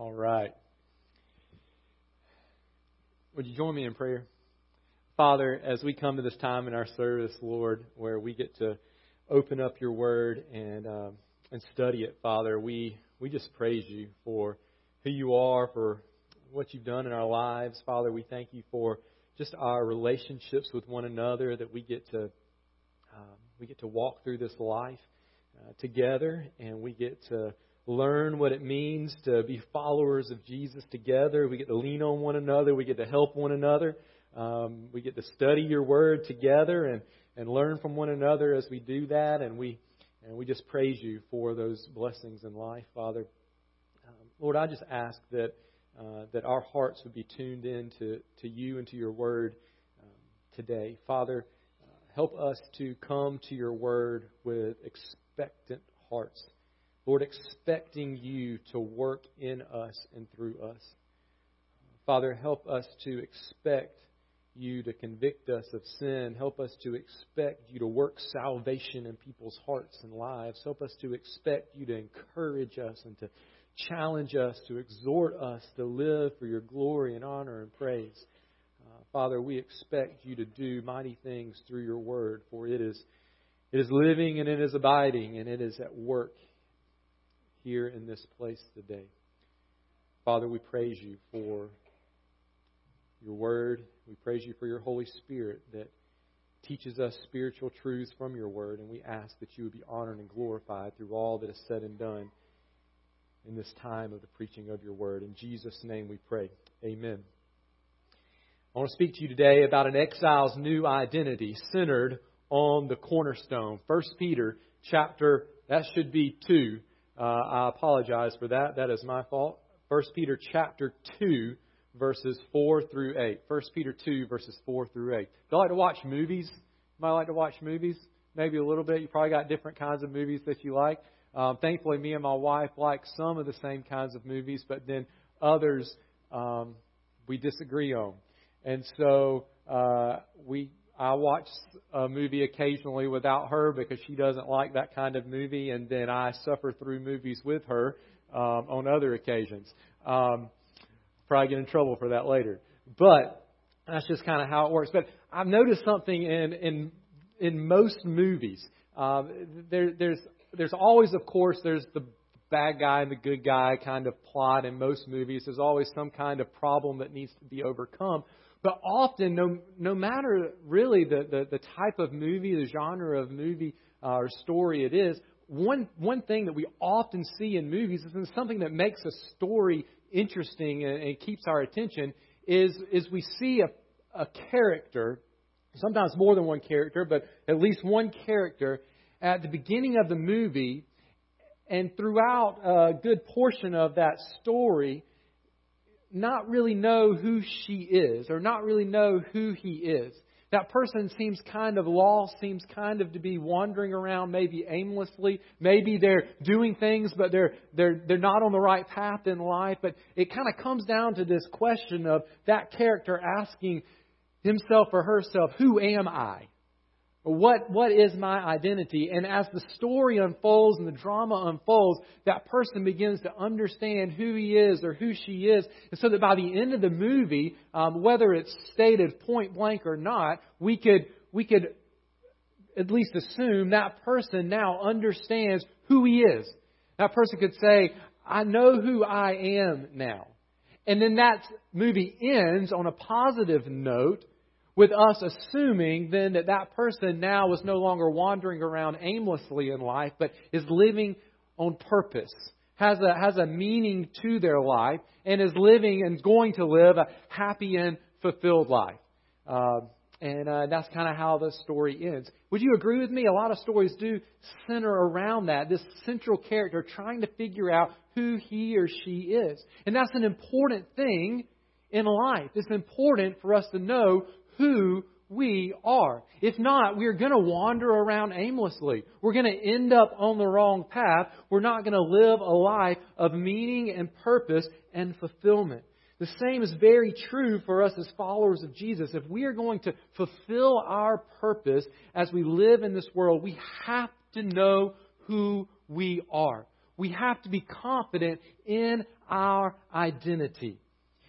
All right. Would you join me in prayer? Father, as we come to this time in our service, Lord, where we get to open up your word and um, and study it, Father, we we just praise you for who you are, for what you've done in our lives, Father. We thank you for just our relationships with one another that we get to um, we get to walk through this life uh, together, and we get to learn what it means to be followers of Jesus together. We get to lean on one another. We get to help one another. Um, we get to study your word together and, and learn from one another as we do that. And we, and we just praise you for those blessings in life, Father. Um, Lord, I just ask that, uh, that our hearts would be tuned in to, to you and to your word um, today. Father, uh, help us to come to your word with expectant hearts. Lord, expecting you to work in us and through us. Father, help us to expect you to convict us of sin. Help us to expect you to work salvation in people's hearts and lives. Help us to expect you to encourage us and to challenge us, to exhort us to live for your glory and honor and praise. Uh, Father, we expect you to do mighty things through your word, for it is, it is living and it is abiding and it is at work here in this place today. Father, we praise you for your word. We praise you for your Holy Spirit that teaches us spiritual truths from your word, and we ask that you would be honored and glorified through all that is said and done in this time of the preaching of your word. In Jesus' name we pray. Amen. I want to speak to you today about an exile's new identity centered on the cornerstone. First Peter chapter, that should be 2. Uh, I apologize for that. That is my fault. First Peter chapter 2 verses 4 through 8. 1 Peter 2, verses 4 through 8. Do you like to watch movies? You might like to watch movies? Maybe a little bit. You probably got different kinds of movies that you like. Um, thankfully, me and my wife like some of the same kinds of movies, but then others um, we disagree on. And so uh, we, I watch a movie occasionally without her because she doesn't like that kind of movie, and then I suffer through movies with her um, on other occasions. Um, probably get in trouble for that later. But that's just kind of how it works. But I've noticed something in in in most movies. Uh, there, there's there's always, of course, there's the bad guy and the good guy kind of plot in most movies. There's always some kind of problem that needs to be overcome. But often, no no matter really the the, the type of movie, the genre of movie uh, or story it is, one one thing that we often see in movies is something that makes a story interesting and, and keeps our attention is, is we see a, a character, sometimes more than one character, but at least one character at the beginning of the movie and throughout a good portion of that story not really know who she is or not really know who he is that person seems kind of lost, seems kind of to be wandering around maybe aimlessly. Maybe they're doing things, but they're, they're, they're not on the right path in life. But it kind of comes down to this question of that character asking himself or herself, Who am I? What, what is my identity? And as the story unfolds and the drama unfolds, that person begins to understand who he is or who she is. And so that by the end of the movie, um, whether it's stated point blank or not, we could, we could at least assume that person now understands who he is. That person could say, I know who I am now. And then that movie ends on a positive note with us assuming then that that person now is no longer wandering around aimlessly in life, but is living on purpose, has a, has a meaning to their life, and is living and going to live a happy and fulfilled life. Uh, and uh, that's kind of how the story ends. Would you agree with me? A lot of stories do center around that, this central character trying to figure out who he or she is. And that's an important thing in life. It's important for us to know who we are. If not, we're going to wander around aimlessly. We're going to end up on the wrong path. We're not going to live a life of meaning and purpose and fulfillment. The same is very true for us as followers of Jesus. If we are going to fulfill our purpose as we live in this world, we have to know who we are. We have to be confident in our identity.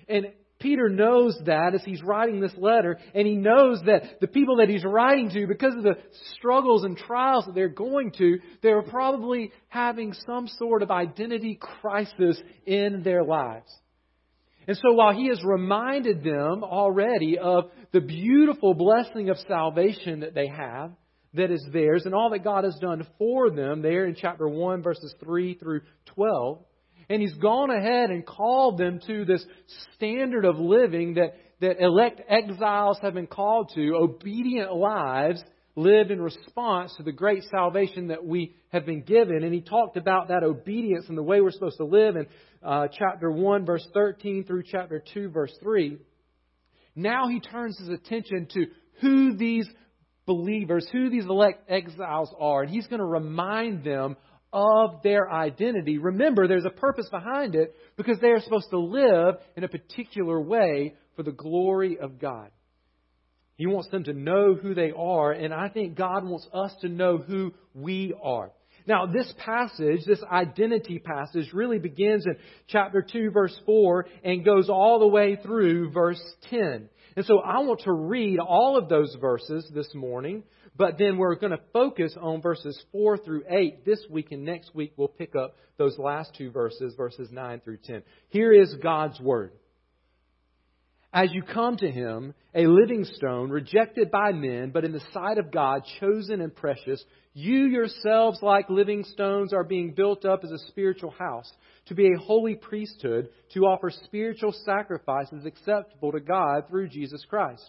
And Peter knows that as he's writing this letter, and he knows that the people that he's writing to, because of the struggles and trials that they're going to, they're probably having some sort of identity crisis in their lives. And so while he has reminded them already of the beautiful blessing of salvation that they have, that is theirs, and all that God has done for them there in chapter 1, verses 3 through 12, and he's gone ahead and called them to this standard of living that, that elect exiles have been called to, obedient lives lived in response to the great salvation that we have been given. And he talked about that obedience and the way we're supposed to live in uh, chapter 1, verse 13 through chapter 2, verse 3. Now he turns his attention to who these believers, who these elect exiles are, and he's going to remind them of their identity. Remember, there's a purpose behind it because they are supposed to live in a particular way for the glory of God. He wants them to know who they are, and I think God wants us to know who we are. Now, this passage, this identity passage, really begins in chapter 2, verse 4, and goes all the way through verse 10. And so I want to read all of those verses this morning but then we're going to focus on verses 4 through 8 this week, and next week we'll pick up those last two verses, verses 9 through 10. Here is God's Word. As you come to Him, a living stone, rejected by men, but in the sight of God, chosen and precious, you yourselves, like living stones, are being built up as a spiritual house, to be a holy priesthood, to offer spiritual sacrifices acceptable to God through Jesus Christ.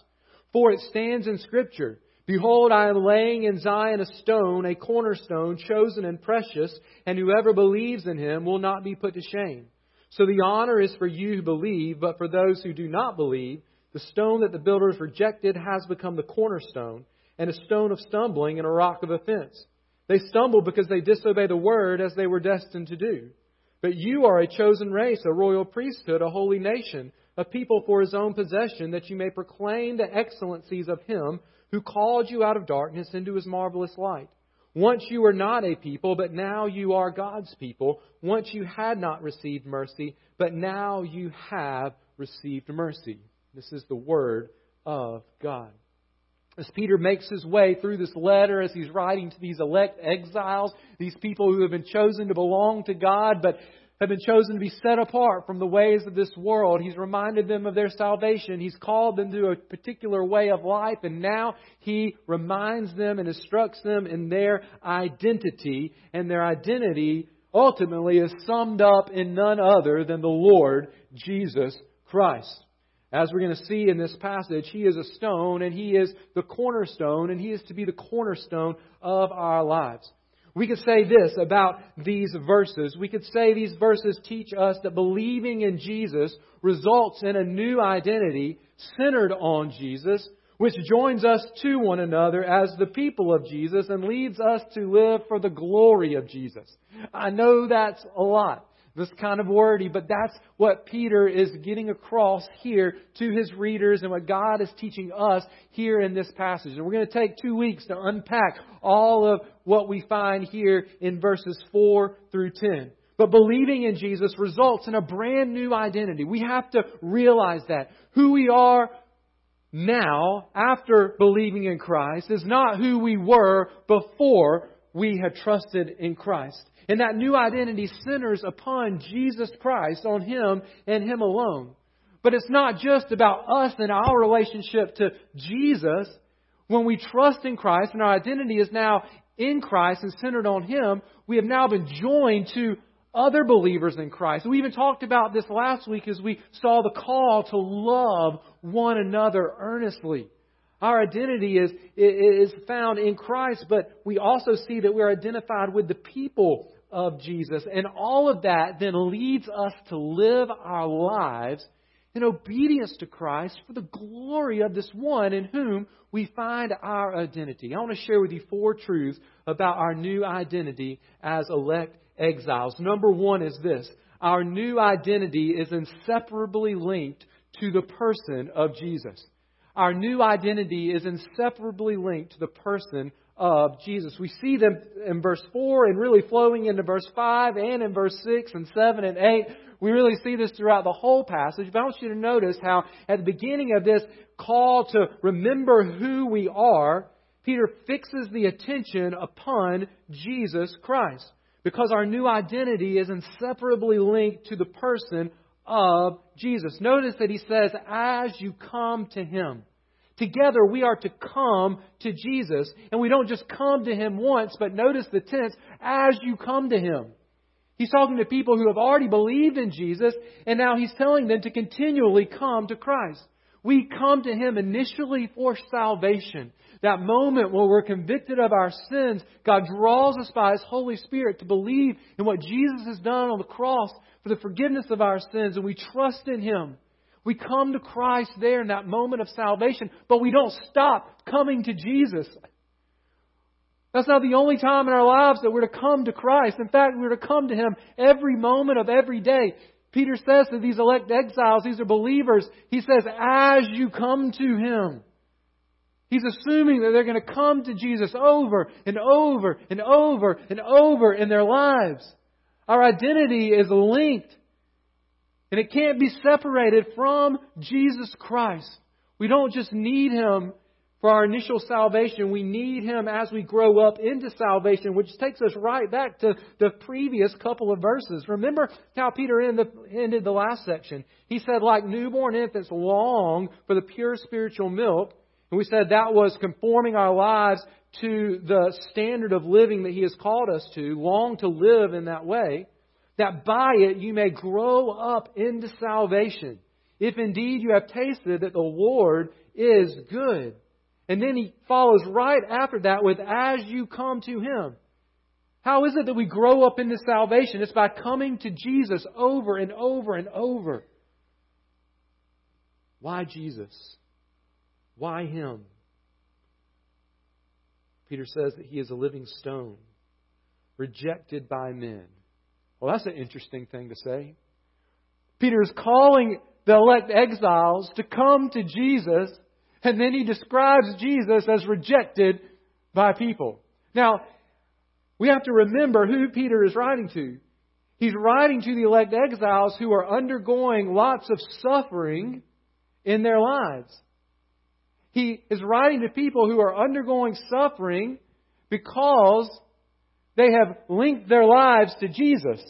For it stands in Scripture. Behold, I am laying in Zion a stone, a cornerstone, chosen and precious, and whoever believes in him will not be put to shame. So the honor is for you who believe, but for those who do not believe, the stone that the builders rejected has become the cornerstone, and a stone of stumbling and a rock of offense. They stumble because they disobey the word as they were destined to do. But you are a chosen race, a royal priesthood, a holy nation, a people for his own possession, that you may proclaim the excellencies of him who called you out of darkness into his marvelous light. Once you were not a people, but now you are God's people. Once you had not received mercy, but now you have received mercy. This is the word of God. As Peter makes his way through this letter, as he's writing to these elect exiles, these people who have been chosen to belong to God, but have been chosen to be set apart from the ways of this world. He's reminded them of their salvation. He's called them to a particular way of life, and now he reminds them and instructs them in their identity. And their identity ultimately is summed up in none other than the Lord Jesus Christ. As we're going to see in this passage, He is a stone and He is the cornerstone and He is to be the cornerstone of our lives. We could say this about these verses. We could say these verses teach us that believing in Jesus results in a new identity centered on Jesus, which joins us to one another as the people of Jesus and leads us to live for the glory of Jesus. I know that's a lot. This kind of wordy, but that's what Peter is getting across here to his readers and what God is teaching us here in this passage. And we're going to take two weeks to unpack all of what we find here in verses 4 through 10. But believing in Jesus results in a brand new identity. We have to realize that. Who we are now, after believing in Christ, is not who we were before we had trusted in Christ. And that new identity centers upon Jesus Christ, on Him and Him alone. But it's not just about us and our relationship to Jesus. When we trust in Christ and our identity is now in Christ and centered on Him, we have now been joined to other believers in Christ. We even talked about this last week as we saw the call to love one another earnestly. Our identity is, is found in Christ, but we also see that we're identified with the people of Jesus. And all of that then leads us to live our lives in obedience to Christ for the glory of this one in whom we find our identity. I want to share with you four truths about our new identity as elect exiles. Number one is this our new identity is inseparably linked to the person of Jesus. Our new identity is inseparably linked to the person of Jesus. We see them in verse 4 and really flowing into verse 5 and in verse 6 and 7 and 8 We really see this throughout the whole passage, but I want you to notice how at the beginning of this call to remember who we are, Peter fixes the attention upon Jesus Christ because our new identity is inseparably linked to the person of Jesus. Notice that he says, as you come to him. Together we are to come to Jesus. And we don't just come to him once, but notice the tense, as you come to him. He's talking to people who have already believed in Jesus, and now he's telling them to continually come to Christ. We come to him initially for salvation. That moment where we're convicted of our sins, God draws us by His Holy Spirit to believe in what Jesus has done on the cross for the forgiveness of our sins, and we trust in Him. We come to Christ there in that moment of salvation, but we don't stop coming to Jesus. That's not the only time in our lives that we're to come to Christ. In fact, we're to come to Him every moment of every day. Peter says to these elect exiles, these are believers, he says, as you come to Him. He's assuming that they're going to come to Jesus over and over and over and over in their lives. Our identity is linked and it can't be separated from Jesus Christ. We don't just need Him for our initial salvation. We need Him as we grow up into salvation, which takes us right back to the previous couple of verses. Remember how Peter ended the last section. He said, like newborn infants long for the pure spiritual milk. And we said that was conforming our lives to the standard of living that He has called us to, long to live in that way, that by it you may grow up into salvation, if indeed you have tasted that the Lord is good. And then He follows right after that with, as you come to Him. How is it that we grow up into salvation? It's by coming to Jesus over and over and over. Why Jesus? Why him? Peter says that he is a living stone, rejected by men. Well, that's an interesting thing to say. Peter is calling the elect exiles to come to Jesus, and then he describes Jesus as rejected by people. Now, we have to remember who Peter is writing to. He's writing to the elect exiles who are undergoing lots of suffering in their lives. He is writing to people who are undergoing suffering because they have linked their lives to Jesus.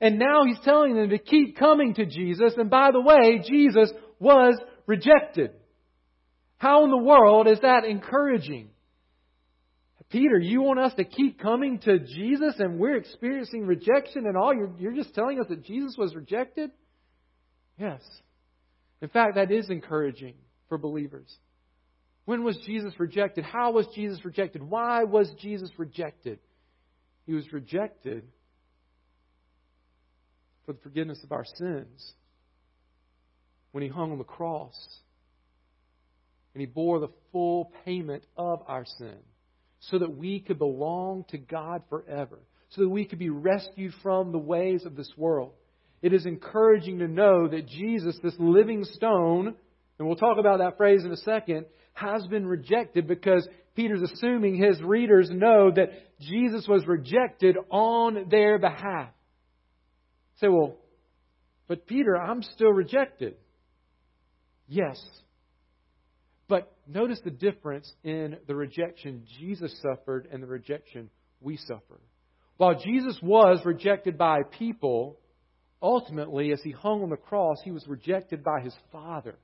And now he's telling them to keep coming to Jesus. And by the way, Jesus was rejected. How in the world is that encouraging? Peter, you want us to keep coming to Jesus and we're experiencing rejection and all? You're, you're just telling us that Jesus was rejected? Yes. In fact, that is encouraging for believers. When was Jesus rejected? How was Jesus rejected? Why was Jesus rejected? He was rejected for the forgiveness of our sins when he hung on the cross and he bore the full payment of our sin so that we could belong to God forever, so that we could be rescued from the ways of this world. It is encouraging to know that Jesus, this living stone, and we'll talk about that phrase in a second, has been rejected because Peter's assuming his readers know that Jesus was rejected on their behalf. Say, well, but Peter, I'm still rejected. Yes. But notice the difference in the rejection Jesus suffered and the rejection we suffer. While Jesus was rejected by people, ultimately, as he hung on the cross, he was rejected by his Father.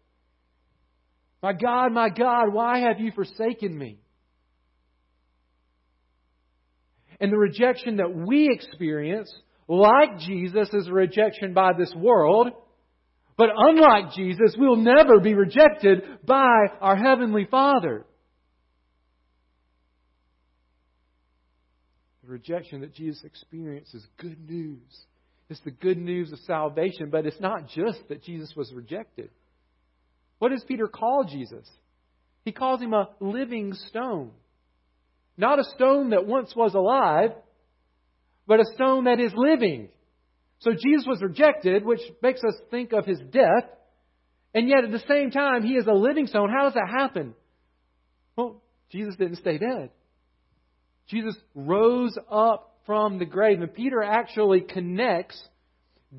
My God, my God, why have you forsaken me? And the rejection that we experience, like Jesus, is a rejection by this world. But unlike Jesus, we'll never be rejected by our Heavenly Father. The rejection that Jesus experienced is good news. It's the good news of salvation, but it's not just that Jesus was rejected. What does Peter call Jesus? He calls him a living stone. Not a stone that once was alive, but a stone that is living. So Jesus was rejected, which makes us think of his death, and yet at the same time, he is a living stone. How does that happen? Well, Jesus didn't stay dead. Jesus rose up from the grave, and Peter actually connects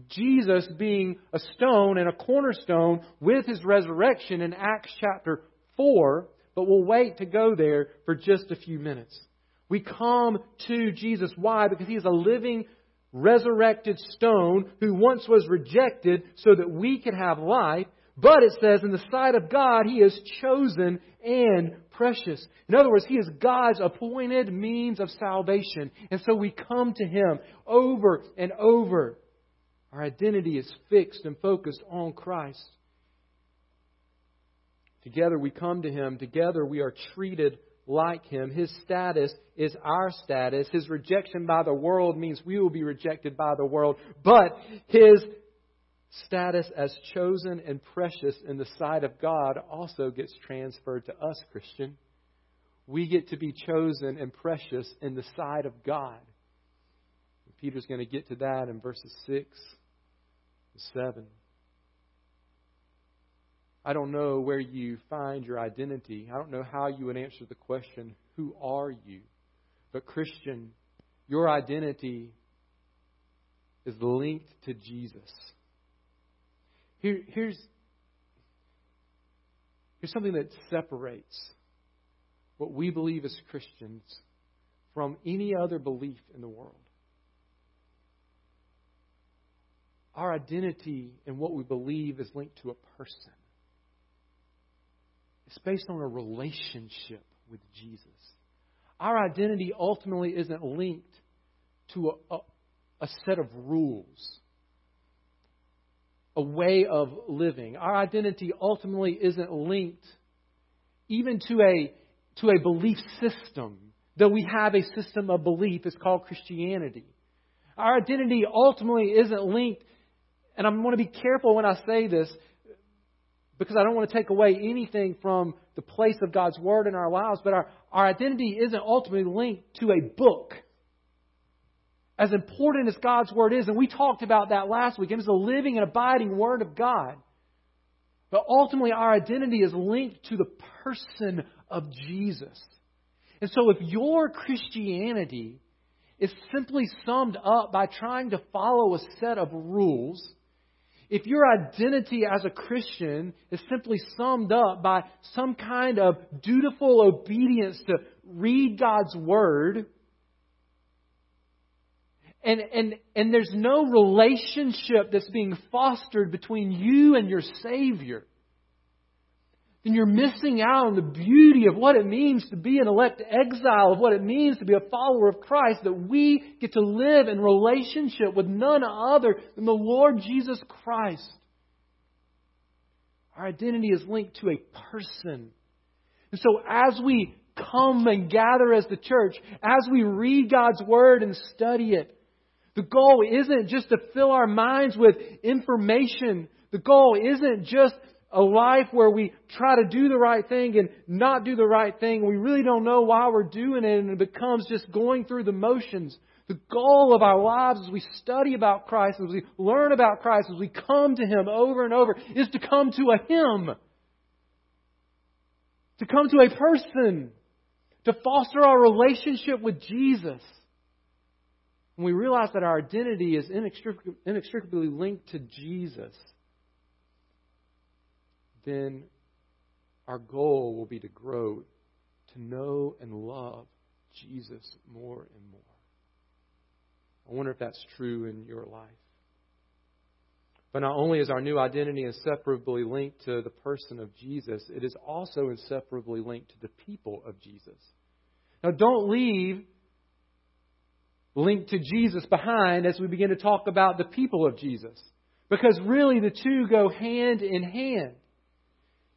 Jesus being a stone and a cornerstone with his resurrection in Acts chapter 4, but we'll wait to go there for just a few minutes. We come to Jesus. Why? Because he is a living, resurrected stone who once was rejected so that we could have life. But it says, in the sight of God, he is chosen and precious. In other words, he is God's appointed means of salvation. And so we come to him over and over. Our identity is fixed and focused on Christ. Together we come to him. Together we are treated like him. His status is our status. His rejection by the world means we will be rejected by the world. But his status as chosen and precious in the sight of God also gets transferred to us, Christian. We get to be chosen and precious in the sight of God. Peter's going to get to that in verses 6 and 7. I don't know where you find your identity. I don't know how you would answer the question, Who are you? But, Christian, your identity is linked to Jesus. Here, here's, here's something that separates what we believe as Christians from any other belief in the world. Our identity and what we believe is linked to a person. It's based on a relationship with Jesus. Our identity ultimately isn't linked to a, a, a set of rules, a way of living. Our identity ultimately isn't linked even to a, to a belief system. Though we have a system of belief, it's called Christianity. Our identity ultimately isn't linked, and I'm going to be careful when I say this, because I don't want to take away anything from the place of God's Word in our lives, but our, our identity isn't ultimately linked to a book. As important as God's Word is, and we talked about that last week, it is a living and abiding Word of God. But ultimately, our identity is linked to the person of Jesus. And so, if your Christianity is simply summed up by trying to follow a set of rules, if your identity as a Christian is simply summed up by some kind of dutiful obedience to read God's Word, and, and, and there's no relationship that's being fostered between you and your Savior, then you're missing out on the beauty of what it means to be an elect exile, of what it means to be a follower of Christ, that we get to live in relationship with none other than the Lord Jesus Christ. Our identity is linked to a person. And so as we come and gather as the church, as we read God's Word and study it, the goal isn't just to fill our minds with information. The goal isn't just a life where we try to do the right thing and not do the right thing. We really don't know why we're doing it, and it becomes just going through the motions. The goal of our lives as we study about Christ, as we learn about Christ, as we come to Him over and over, is to come to a Him. To come to a person. To foster our relationship with Jesus. And we realize that our identity is inextricably linked to Jesus then our goal will be to grow to know and love Jesus more and more. I wonder if that's true in your life. But not only is our new identity inseparably linked to the person of Jesus, it is also inseparably linked to the people of Jesus. Now, don't leave linked to Jesus behind as we begin to talk about the people of Jesus. Because really the two go hand in hand.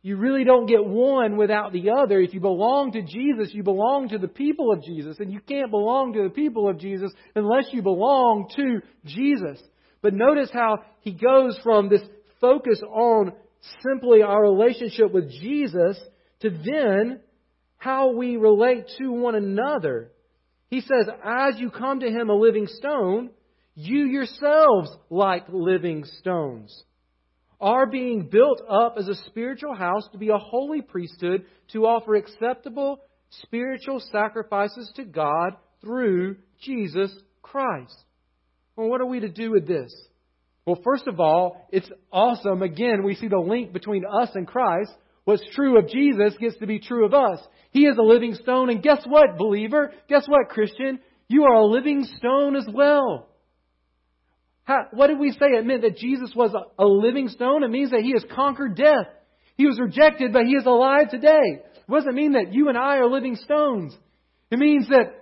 You really don't get one without the other. If you belong to Jesus, you belong to the people of Jesus. And you can't belong to the people of Jesus unless you belong to Jesus. But notice how he goes from this focus on simply our relationship with Jesus to then how we relate to one another. He says, as you come to him a living stone, you yourselves like living stones are being built up as a spiritual house to be a holy priesthood to offer acceptable spiritual sacrifices to God through Jesus Christ. Well, what are we to do with this? Well, first of all, it's awesome. Again, we see the link between us and Christ. What's true of Jesus gets to be true of us. He is a living stone, and guess what, believer? Guess what, Christian? You are a living stone as well. How, what did we say? It meant that Jesus was a, a living stone. It means that He has conquered death. He was rejected, but He is alive today. It doesn't mean that you and I are living stones. It means that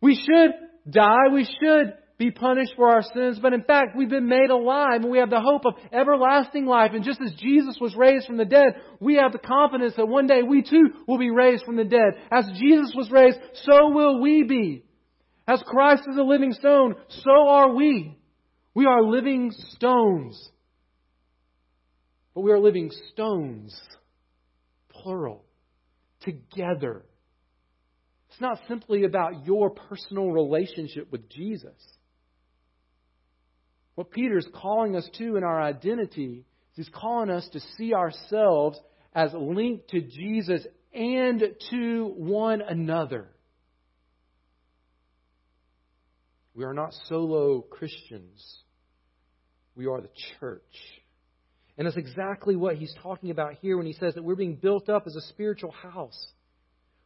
we should die. We should be punished for our sins, but in fact, we've been made alive and we have the hope of everlasting life. And just as Jesus was raised from the dead, we have the confidence that one day we too will be raised from the dead. As Jesus was raised, so will we be. As Christ is a living stone, so are we. We are living stones. But we are living stones, plural, together. It's not simply about your personal relationship with Jesus. What Peter is calling us to in our identity is he's calling us to see ourselves as linked to Jesus and to one another. We are not solo Christians. We are the church. And that's exactly what he's talking about here when he says that we're being built up as a spiritual house.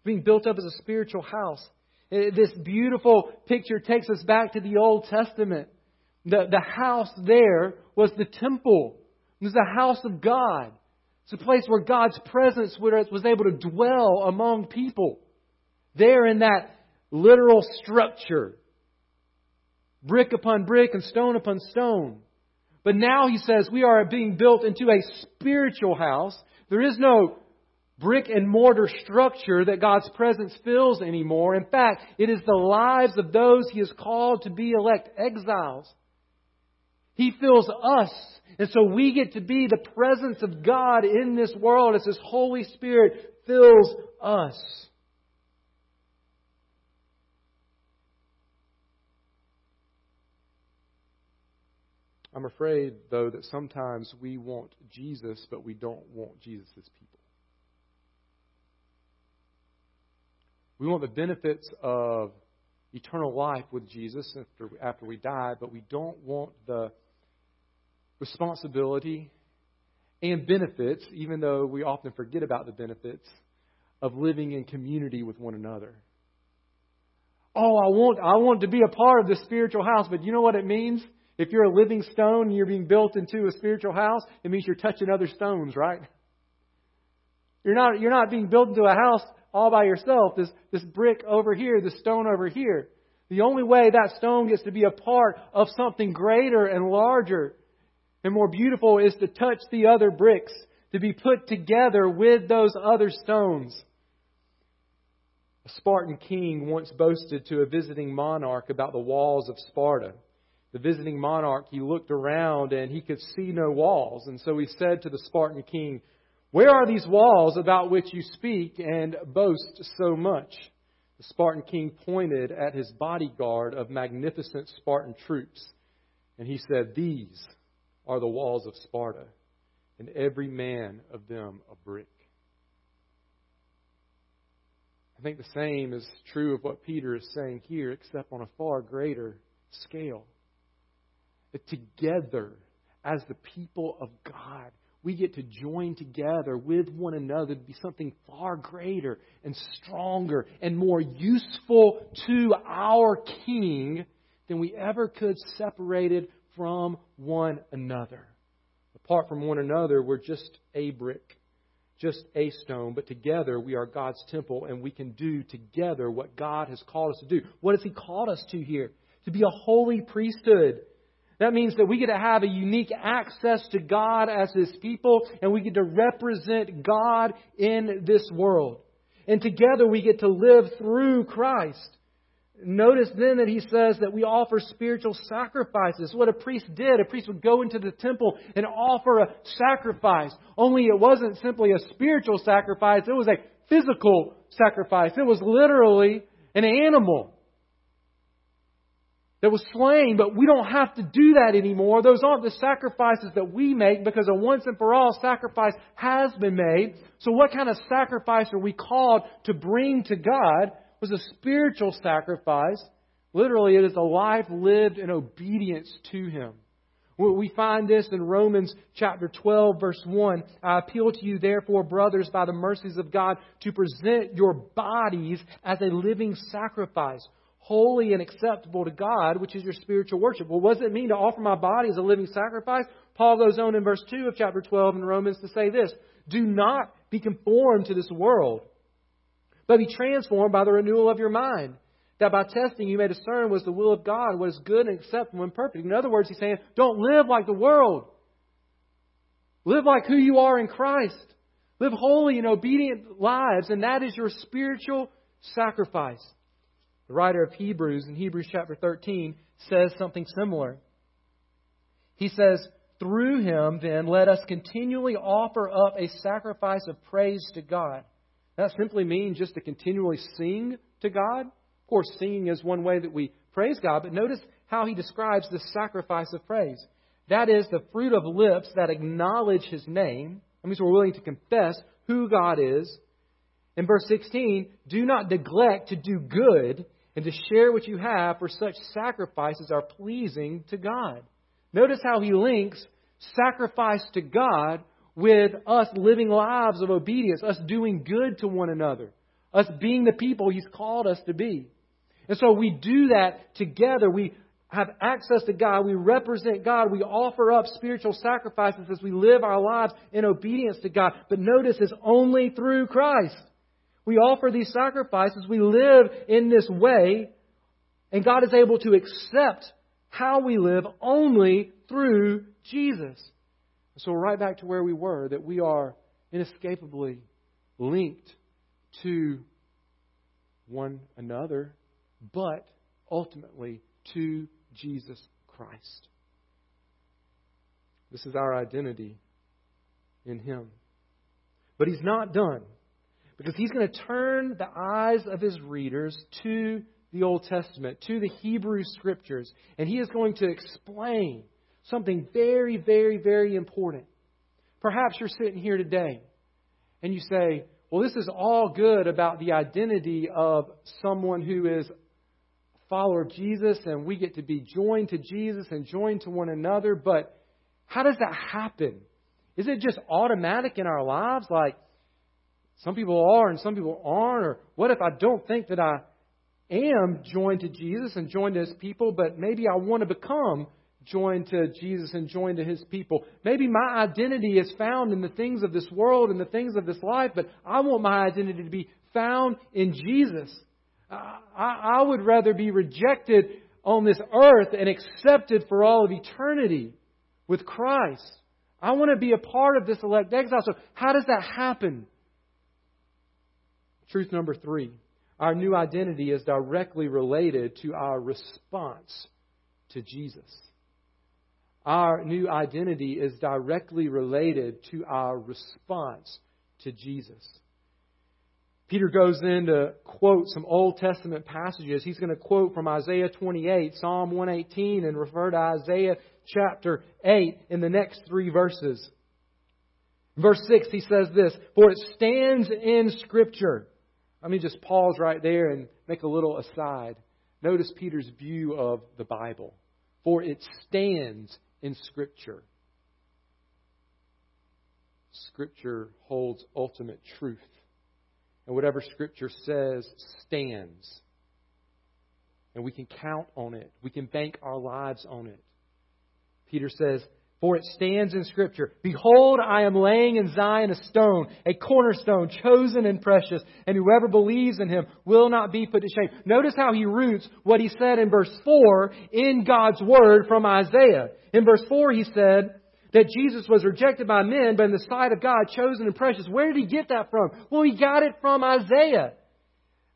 We're being built up as a spiritual house. This beautiful picture takes us back to the Old Testament the, the house there was the temple. It was the house of God. It's a place where God's presence was able to dwell among people. There in that literal structure. Brick upon brick and stone upon stone. But now he says we are being built into a spiritual house. There is no brick and mortar structure that God's presence fills anymore. In fact, it is the lives of those he has called to be elect exiles he fills us. And so we get to be the presence of God in this world as His Holy Spirit fills us. I'm afraid, though, that sometimes we want Jesus, but we don't want Jesus' people. We want the benefits of eternal life with Jesus after, after we die, but we don't want the responsibility and benefits, even though we often forget about the benefits of living in community with one another. Oh, I want, I want to be a part of the spiritual house, but you know what it means? If you're a living stone and you're being built into a spiritual house, it means you're touching other stones, right? You're not, you're not being built into a house all by yourself, this, this brick over here, this stone over here. The only way that stone gets to be a part of something greater and larger and more beautiful is to touch the other bricks, to be put together with those other stones. A Spartan king once boasted to a visiting monarch about the walls of Sparta. The visiting monarch, he looked around and he could see no walls. And so he said to the Spartan king, Where are these walls about which you speak and boast so much? The Spartan king pointed at his bodyguard of magnificent Spartan troops, and he said, These are the walls of Sparta, and every man of them a brick. I think the same is true of what Peter is saying here, except on a far greater scale. That together, as the people of God, we get to join together with one another to be something far greater and stronger and more useful to our King than we ever could separated from one another. Apart from one another, we're just a brick, just a stone, but together we are God's temple and we can do together what God has called us to do. What has He called us to here? To be a holy priesthood. That means that we get to have a unique access to God as His people and we get to represent God in this world. And together we get to live through Christ. Notice then that he says that we offer spiritual sacrifices. What a priest did, a priest would go into the temple and offer a sacrifice. Only it wasn't simply a spiritual sacrifice, it was a physical sacrifice. It was literally an animal that was slain, but we don't have to do that anymore. Those aren't the sacrifices that we make because a once and for all sacrifice has been made. So what kind of sacrifice are we called to bring to God? was a spiritual sacrifice. Literally, it is a life lived in obedience to Him. We find this in Romans chapter 12, verse 1. I appeal to you, therefore, brothers, by the mercies of God, to present your bodies as a living sacrifice, holy and acceptable to God, which is your spiritual worship. Well, what does it mean to offer my body as a living sacrifice? Paul goes on in verse 2 of chapter 12 in Romans to say this Do not be conformed to this world, but be transformed by the renewal of your mind that by testing you may discern what is the will of God, what is good and acceptable and perfect. In other words, he's saying, don't live like the world. Live like who you are in Christ. Live holy and obedient lives, and that is your spiritual sacrifice. The writer of Hebrews in Hebrews chapter 13 says something similar. He says, Through him, then, let us continually offer up a sacrifice of praise to God. That simply means just to continually sing to God. Of course, singing is one way that we praise God, but notice how he describes the sacrifice of praise. That is the fruit of lips that acknowledge his name. That means we're willing to confess who God is. In verse 16, do not neglect to do good and to share what you have, for such sacrifices are pleasing to God. Notice how he links sacrifice to God with us living lives of obedience, us doing good to one another, us being the people he's called us to be. And so we do that together. We have access to God. We represent God. We offer up spiritual sacrifices as we live our lives in obedience to God. But notice it's only through Christ. We offer these sacrifices. We live in this way. And God is able to accept how we live only through Jesus. So we're right back to where we were, that we are inescapably linked to one another but ultimately to Jesus Christ. This is our identity in Him. But He's not done because He's going to turn the eyes of His readers to the Old Testament, to the Hebrew Scriptures, and He is going to explain something very, very, very important. Perhaps you're sitting here today and you say, well, this is all good about the identity of someone who is follower of Jesus and we get to be joined to Jesus and joined to one another, but how does that happen? Is it just automatic in our lives? Like some people are and some people aren't? Or what if I don't think that I am joined to Jesus and joined to his people, but maybe I want to become joined to Jesus and joined to his people. Maybe my identity is found in the things of this world and the things of this life, but I want my identity to be found in Jesus. I, I would rather be rejected on this earth and accepted for all of eternity with Christ. I want to be a part of this elect exile. So, how does that happen? Truth number three our new identity is directly related to our response to Jesus. Our new identity is directly related to our response to Jesus. Peter goes in to quote some Old Testament passages. He's going to quote from Isaiah 28, Psalm 118, and refer to Isaiah chapter 8 in the next three verses. Verse 6, he says this For it stands in Scripture. Let me just pause right there and make a little aside. Notice Peter's view of the Bible. For it stands in Scripture. Scripture holds ultimate truth. And whatever Scripture says stands. And we can count on it. We can bank our lives on it. Peter says, For it stands in Scripture Behold, I am laying in Zion a stone, a cornerstone, chosen and precious, and whoever believes in him will not be put to shame. Notice how he roots what he said in verse 4 in God's Word from Isaiah. In verse 4, he said, that Jesus was rejected by men, but in the sight of God, chosen and precious. Where did he get that from? Well, he got it from Isaiah.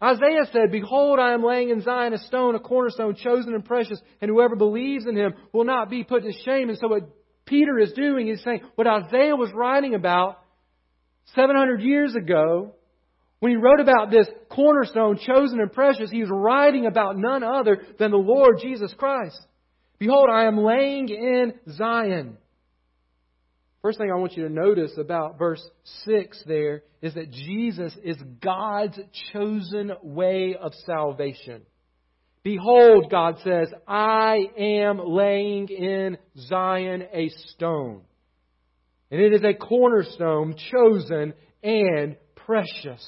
Isaiah said, Behold, I am laying in Zion a stone, a cornerstone, chosen and precious, and whoever believes in him will not be put to shame. And so what Peter is doing is saying what Isaiah was writing about 700 years ago, when he wrote about this cornerstone, chosen and precious, he was writing about none other than the Lord Jesus Christ. Behold, I am laying in Zion. First thing I want you to notice about verse 6 there is that Jesus is God's chosen way of salvation. Behold, God says, I am laying in Zion a stone. And it is a cornerstone chosen and precious.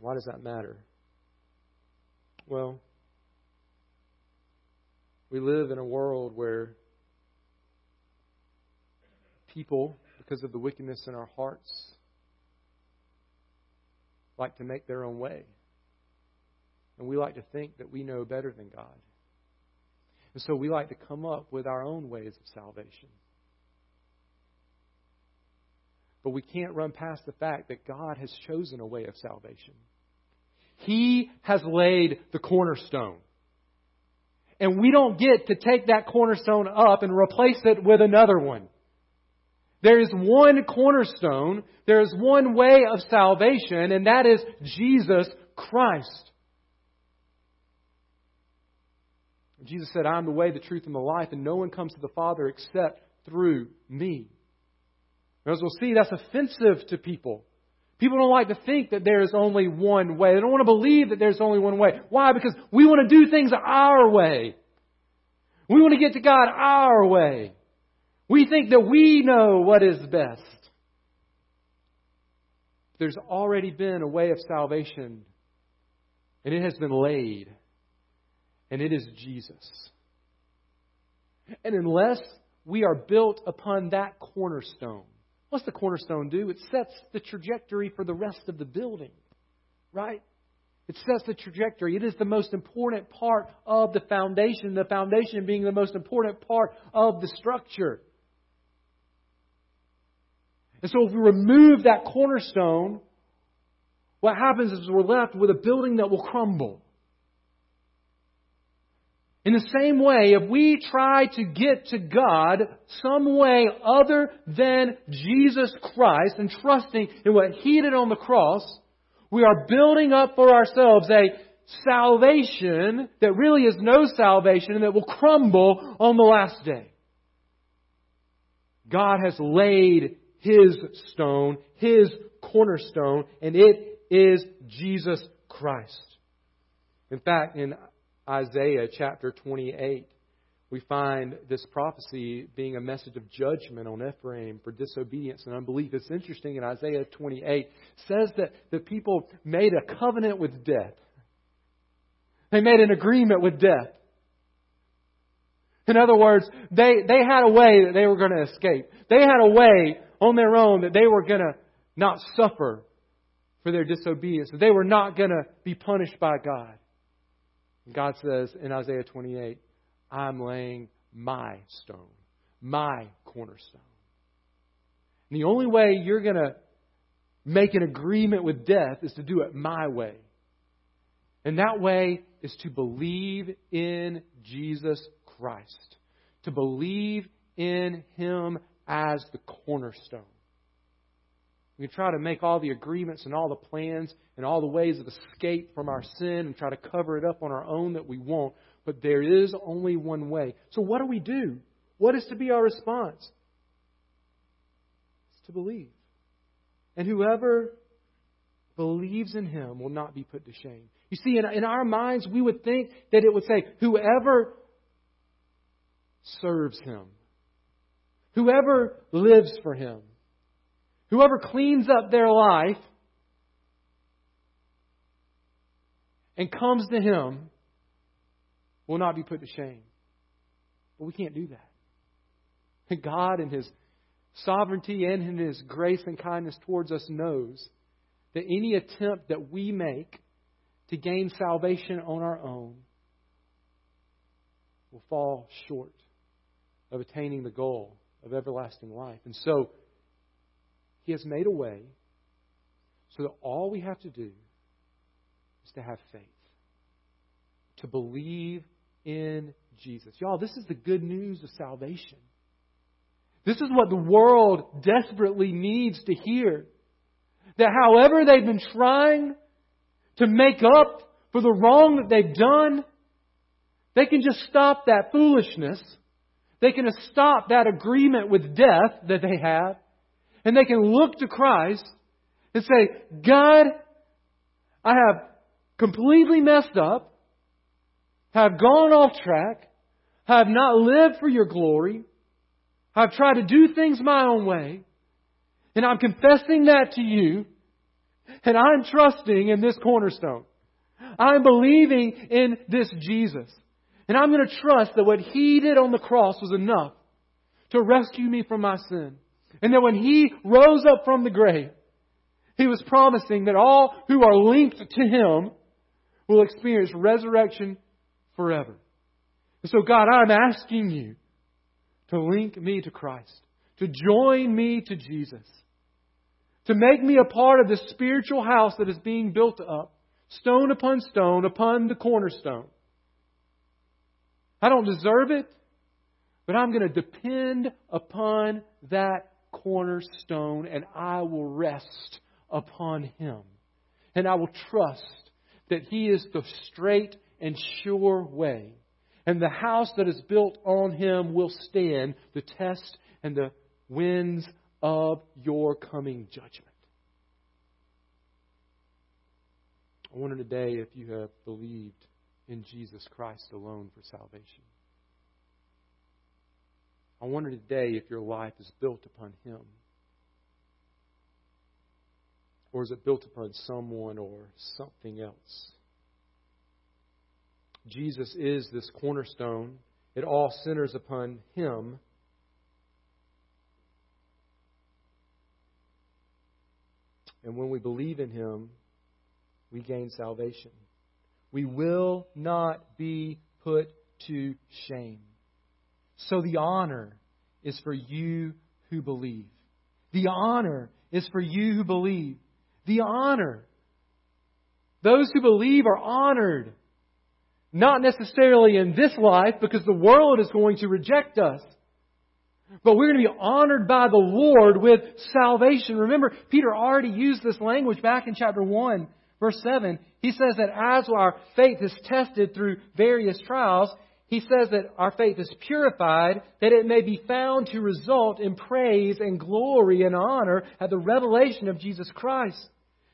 Why does that matter? Well, we live in a world where people, because of the wickedness in our hearts, like to make their own way. And we like to think that we know better than God. And so we like to come up with our own ways of salvation. But we can't run past the fact that God has chosen a way of salvation. He has laid the cornerstone. And we don't get to take that cornerstone up and replace it with another one. There is one cornerstone, there is one way of salvation, and that is Jesus Christ. Jesus said, I am the way, the truth, and the life, and no one comes to the Father except through me. And as we'll see, that's offensive to people. People don't like to think that there is only one way. They don't want to believe that there's only one way. Why? Because we want to do things our way. We want to get to God our way. We think that we know what is best. There's already been a way of salvation, and it has been laid and it is Jesus. And unless we are built upon that cornerstone, what's the cornerstone do? It sets the trajectory for the rest of the building, right? It sets the trajectory. It is the most important part of the foundation, the foundation being the most important part of the structure. And so if we remove that cornerstone, what happens is we're left with a building that will crumble. In the same way, if we try to get to God some way other than Jesus Christ and trusting in what He did on the cross, we are building up for ourselves a salvation that really is no salvation and that will crumble on the last day. God has laid His stone, His cornerstone, and it is Jesus Christ. In fact, in Isaiah chapter 28, we find this prophecy being a message of judgment on Ephraim for disobedience and unbelief. It's interesting in Isaiah 28 says that the people made a covenant with death. They made an agreement with death. In other words, they, they had a way that they were going to escape. They had a way on their own that they were going to not suffer for their disobedience. That they were not going to be punished by God. God says in Isaiah 28, I'm laying my stone, my cornerstone. And the only way you're going to make an agreement with death is to do it my way. And that way is to believe in Jesus Christ, to believe in Him as the cornerstone. We can try to make all the agreements and all the plans and all the ways of escape from our sin and try to cover it up on our own that we won't. But there is only one way. So what do we do? What is to be our response? It's to believe. And whoever believes in him will not be put to shame. You see, in, in our minds, we would think that it would say, whoever serves him, whoever lives for him, Whoever cleans up their life and comes to Him will not be put to shame. But we can't do that. And God, in His sovereignty and in His grace and kindness towards us, knows that any attempt that we make to gain salvation on our own will fall short of attaining the goal of everlasting life. And so, he has made a way so that all we have to do is to have faith, to believe in Jesus. Y'all, this is the good news of salvation. This is what the world desperately needs to hear. That however they've been trying to make up for the wrong that they've done, they can just stop that foolishness. They can stop that agreement with death that they have and they can look to Christ and say, God, I have completely messed up, have gone off track, have not lived for your glory, I've tried to do things my own way, and I'm confessing that to you, and I'm trusting in this cornerstone. I'm believing in this Jesus. And I'm going to trust that what He did on the cross was enough to rescue me from my sin. And that when He rose up from the grave, He was promising that all who are linked to Him will experience resurrection forever. And so, God, I'm asking you to link me to Christ, to join me to Jesus, to make me a part of this spiritual house that is being built up, stone upon stone, upon the cornerstone. I don't deserve it, but I'm going to depend upon that cornerstone and I will rest upon Him. And I will trust that He is the straight and sure way. And the house that is built on Him will stand the test and the winds of your coming judgment. I wonder today if you have believed in Jesus Christ alone for salvation. I wonder today if your life is built upon Him. Or is it built upon someone or something else? Jesus is this cornerstone. It all centers upon Him. And when we believe in Him, we gain salvation. We will not be put to shame. So the honor is for you who believe. The honor is for you who believe. The honor. Those who believe are honored. Not necessarily in this life because the world is going to reject us. But we're going to be honored by the Lord with salvation. Remember, Peter already used this language back in chapter 1, verse 7. He says that as our faith is tested through various trials, he says that our faith is purified, that it may be found to result in praise and glory and honor at the revelation of Jesus Christ.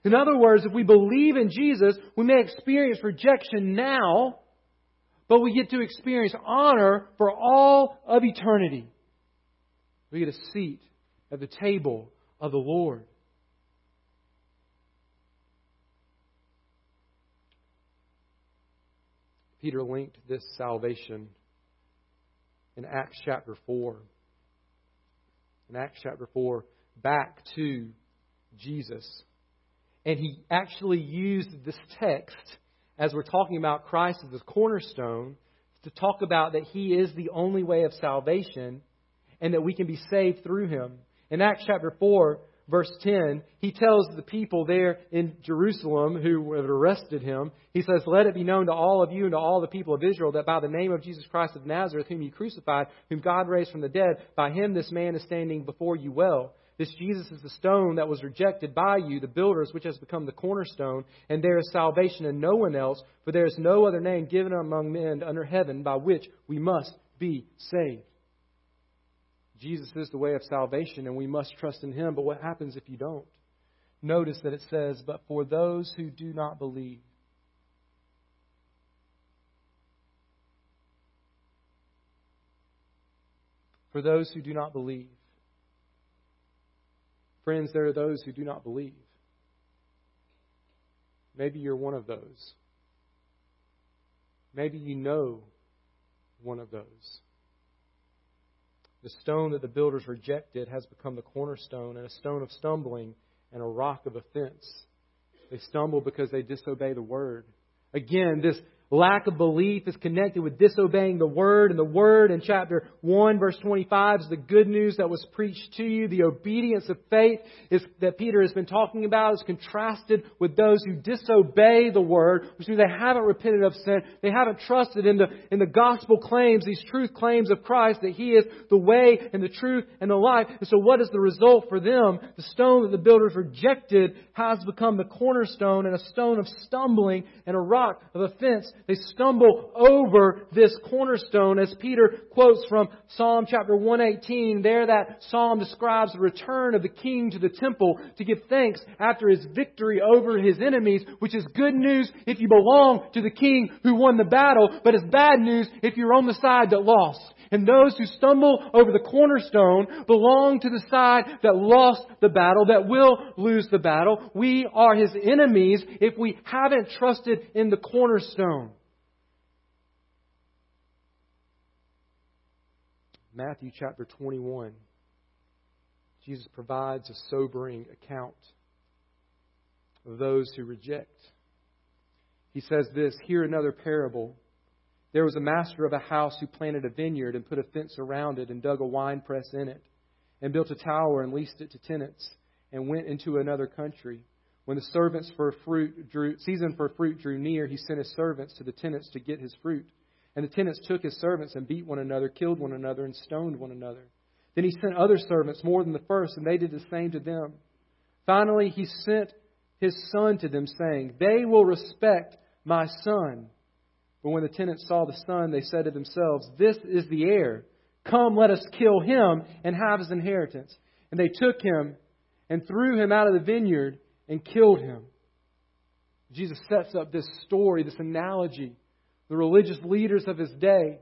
In other words, if we believe in Jesus, we may experience rejection now, but we get to experience honor for all of eternity. We get a seat at the table of the Lord. Peter linked this salvation in Acts chapter 4. In Acts chapter 4, back to Jesus. And he actually used this text as we're talking about Christ as the cornerstone to talk about that he is the only way of salvation and that we can be saved through him. In Acts chapter 4, verse 10, he tells the people there in Jerusalem who had arrested him, he says, Let it be known to all of you and to all the people of Israel that by the name of Jesus Christ of Nazareth, whom you crucified, whom God raised from the dead, by him this man is standing before you well. This Jesus is the stone that was rejected by you, the builders, which has become the cornerstone, and there is salvation in no one else, for there is no other name given among men under heaven by which we must be saved. Jesus is the way of salvation, and we must trust in Him. But what happens if you don't? Notice that it says, But for those who do not believe, for those who do not believe. Friends, there are those who do not believe. Maybe you're one of those. Maybe you know one of those. The stone that the builders rejected has become the cornerstone and a stone of stumbling and a rock of offense. They stumble because they disobey the word. Again, this Lack of belief is connected with disobeying the word. And the word in chapter 1, verse 25 is the good news that was preached to you. The obedience of faith is, that Peter has been talking about is contrasted with those who disobey the word, which means they haven't repented of sin. They haven't trusted in the, in the gospel claims, these truth claims of Christ that He is the way and the truth and the life. And so what is the result for them? The stone that the builders rejected has become the cornerstone and a stone of stumbling and a rock of offense they stumble over this cornerstone as Peter quotes from Psalm chapter 118. There that psalm describes the return of the king to the temple to give thanks after his victory over his enemies, which is good news if you belong to the king who won the battle, but it's bad news if you're on the side that lost. And those who stumble over the cornerstone belong to the side that lost the battle, that will lose the battle. We are his enemies if we haven't trusted in the cornerstone. Matthew chapter 21, Jesus provides a sobering account of those who reject. He says this Hear another parable. There was a master of a house who planted a vineyard and put a fence around it and dug a winepress in it and built a tower and leased it to tenants and went into another country. When the servants for fruit drew, season for fruit drew near, he sent his servants to the tenants to get his fruit. And the tenants took his servants and beat one another, killed one another, and stoned one another. Then he sent other servants more than the first, and they did the same to them. Finally, he sent his son to them, saying, They will respect my son. But when the tenants saw the son, they said to themselves, This is the heir. Come, let us kill him and have his inheritance. And they took him and threw him out of the vineyard and killed him. Jesus sets up this story, this analogy. The religious leaders of his day,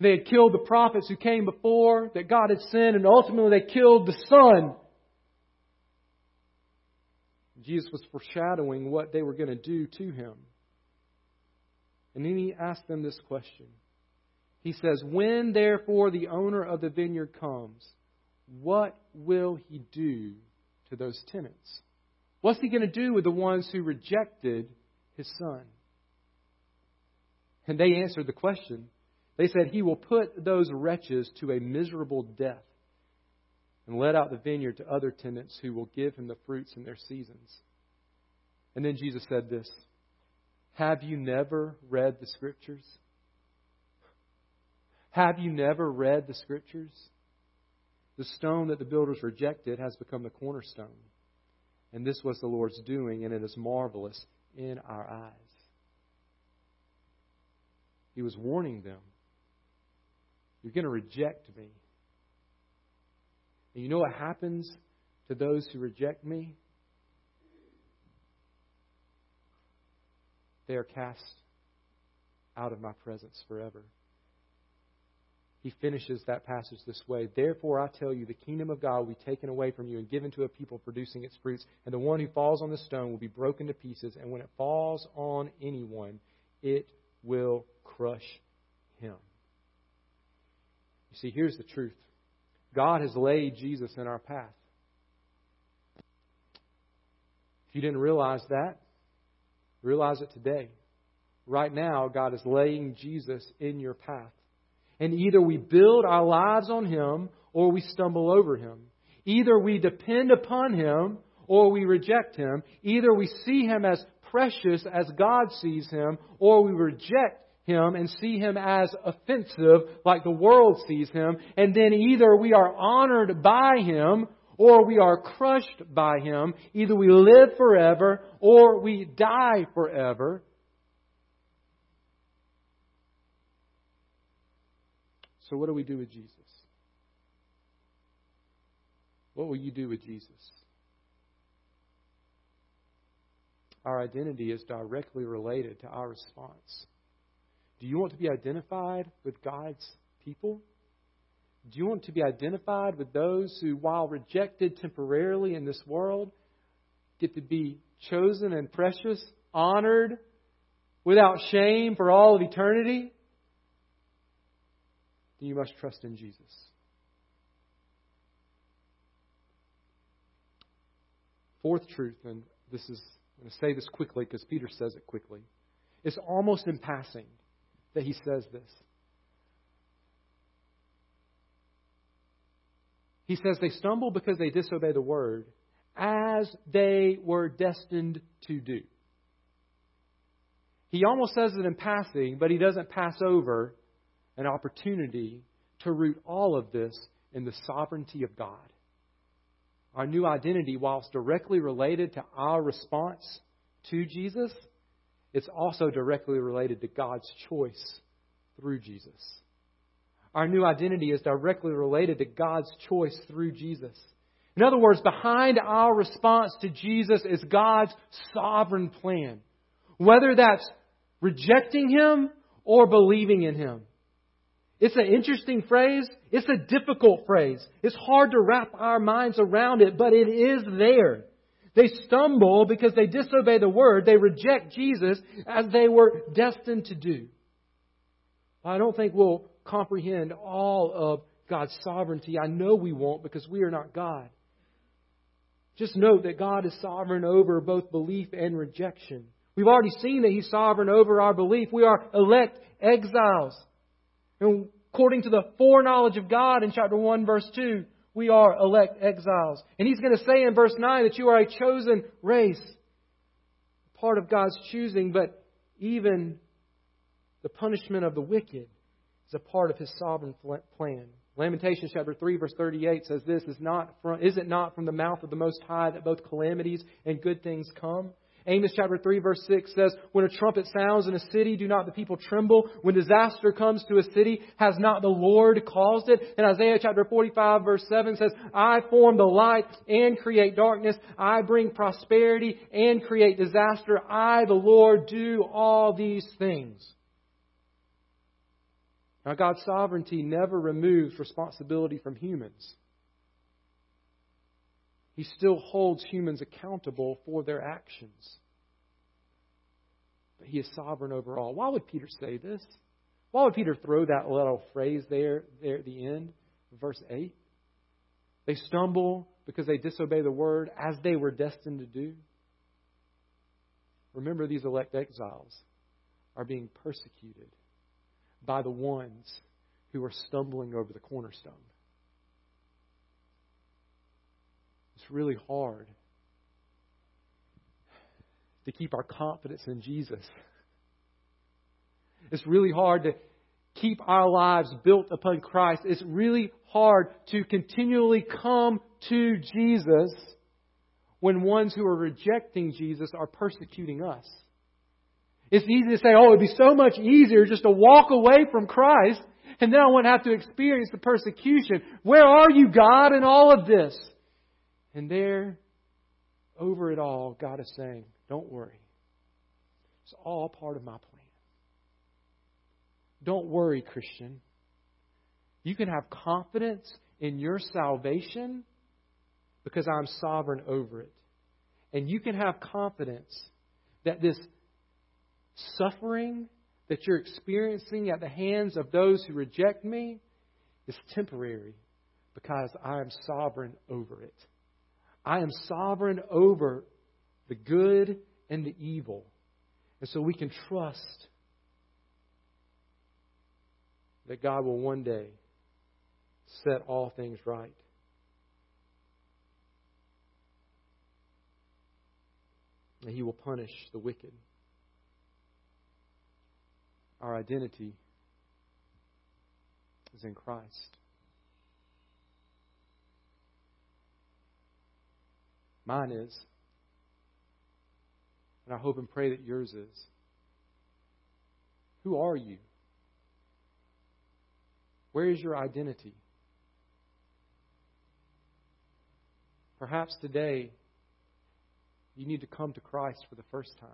they had killed the prophets who came before that God had sent, and ultimately they killed the Son. Jesus was foreshadowing what they were going to do to him. And then he asked them this question. He says, When therefore the owner of the vineyard comes, what will he do to those tenants? What's he going to do with the ones who rejected his son? And they answered the question. They said, He will put those wretches to a miserable death and let out the vineyard to other tenants who will give him the fruits in their seasons. And then Jesus said this have you never read the Scriptures? Have you never read the Scriptures? The stone that the builders rejected has become the cornerstone. And this was the Lord's doing, and it is marvelous in our eyes. He was warning them You're going to reject me. And you know what happens to those who reject me? They are cast out of my presence forever. He finishes that passage this way Therefore, I tell you, the kingdom of God will be taken away from you and given to a people producing its fruits, and the one who falls on the stone will be broken to pieces, and when it falls on anyone, it will crush him. You see, here's the truth God has laid Jesus in our path. If you didn't realize that, Realize it today. Right now, God is laying Jesus in your path. And either we build our lives on Him or we stumble over Him. Either we depend upon Him or we reject Him. Either we see Him as precious as God sees Him or we reject Him and see Him as offensive like the world sees Him. And then either we are honored by Him or we are crushed by him. Either we live forever or we die forever. So, what do we do with Jesus? What will you do with Jesus? Our identity is directly related to our response. Do you want to be identified with God's people? Do you want to be identified with those who, while rejected temporarily in this world, get to be chosen and precious, honored, without shame for all of eternity? Then you must trust in Jesus. Fourth truth, and this is, I'm going to say this quickly because Peter says it quickly. It's almost in passing that he says this. He says they stumble because they disobey the word as they were destined to do. He almost says it in passing, but he doesn't pass over an opportunity to root all of this in the sovereignty of God. Our new identity, whilst directly related to our response to Jesus, it's also directly related to God's choice through Jesus. Our new identity is directly related to God's choice through Jesus. In other words, behind our response to Jesus is God's sovereign plan. Whether that's rejecting Him or believing in Him. It's an interesting phrase. It's a difficult phrase. It's hard to wrap our minds around it, but it is there. They stumble because they disobey the word. They reject Jesus as they were destined to do. I don't think we'll comprehend all of God's sovereignty. I know we won't because we are not God. Just note that God is sovereign over both belief and rejection. We've already seen that He's sovereign over our belief. We are elect exiles. And according to the foreknowledge of God in chapter 1, verse 2, we are elect exiles. And he's going to say in verse 9 that you are a chosen race, part of God's choosing, but even the punishment of the wicked is a part of his sovereign plan. Lamentations chapter 3 verse 38 says this is not from, is it not from the mouth of the most high that both calamities and good things come Amos chapter 3 verse 6 says, When a trumpet sounds in a city, do not the people tremble? When disaster comes to a city, has not the Lord caused it? And Isaiah chapter 45 verse 7 says, I form the light and create darkness. I bring prosperity and create disaster. I, the Lord, do all these things. Now, God's sovereignty never removes responsibility from humans. He still holds humans accountable for their actions. But he is sovereign over all. Why would Peter say this? Why would Peter throw that little phrase there, there at the end, verse 8? They stumble because they disobey the word as they were destined to do. Remember, these elect exiles are being persecuted by the ones who are stumbling over the cornerstone. It's really hard to keep our confidence in Jesus. It's really hard to keep our lives built upon Christ. It's really hard to continually come to Jesus when ones who are rejecting Jesus are persecuting us. It's easy to say, oh, it'd be so much easier just to walk away from Christ and then I wouldn't have to experience the persecution. Where are you, God, in all of this? And there, over it all, God is saying, Don't worry. It's all part of my plan. Don't worry, Christian. You can have confidence in your salvation because I'm sovereign over it. And you can have confidence that this suffering that you're experiencing at the hands of those who reject me is temporary because I am sovereign over it. I am sovereign over the good and the evil. And so we can trust that God will one day set all things right. And He will punish the wicked. Our identity is in Christ. Mine is. And I hope and pray that yours is. Who are you? Where is your identity? Perhaps today you need to come to Christ for the first time,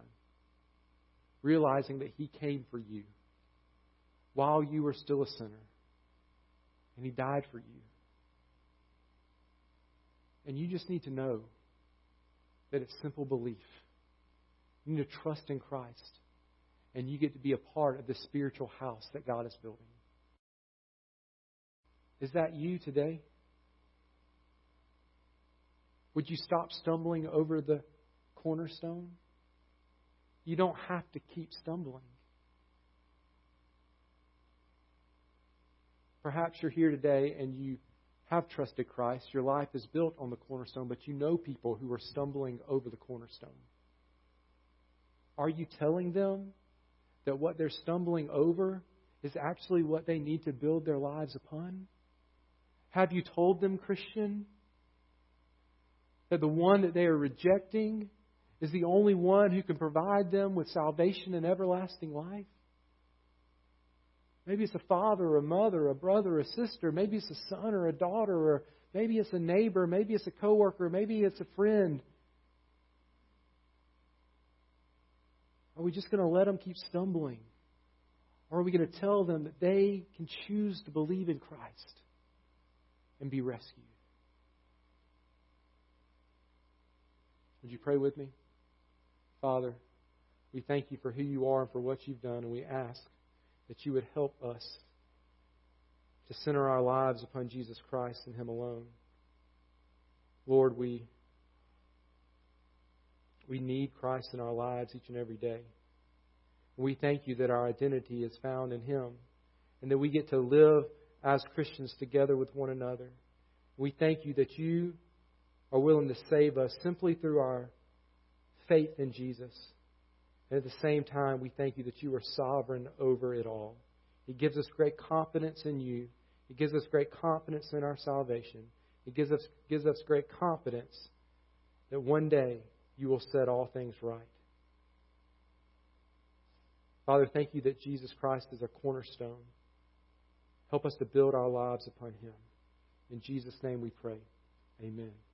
realizing that He came for you while you were still a sinner, and He died for you. And you just need to know that it's simple belief. You need to trust in Christ, and you get to be a part of the spiritual house that God is building. Is that you today? Would you stop stumbling over the cornerstone? You don't have to keep stumbling. Perhaps you're here today and you have trusted Christ, your life is built on the cornerstone, but you know people who are stumbling over the cornerstone. Are you telling them that what they're stumbling over is actually what they need to build their lives upon? Have you told them, Christian, that the one that they are rejecting is the only one who can provide them with salvation and everlasting life. Maybe it's a father or a mother, a brother or a sister. Maybe it's a son or a daughter, or maybe it's a neighbor. Maybe it's a coworker. Maybe it's a friend. Are we just going to let them keep stumbling? Or are we going to tell them that they can choose to believe in Christ and be rescued? Would you pray with me? Father, we thank you for who you are and for what you've done, and we ask that you would help us to center our lives upon Jesus Christ and Him alone. Lord, we, we need Christ in our lives each and every day. We thank you that our identity is found in Him and that we get to live as Christians together with one another. We thank you that you are willing to save us simply through our faith in Jesus. And at the same time, we thank you that you are sovereign over it all. It gives us great confidence in you. It gives us great confidence in our salvation. It gives us, gives us great confidence that one day you will set all things right. Father, thank you that Jesus Christ is our cornerstone. Help us to build our lives upon him. In Jesus' name we pray. Amen.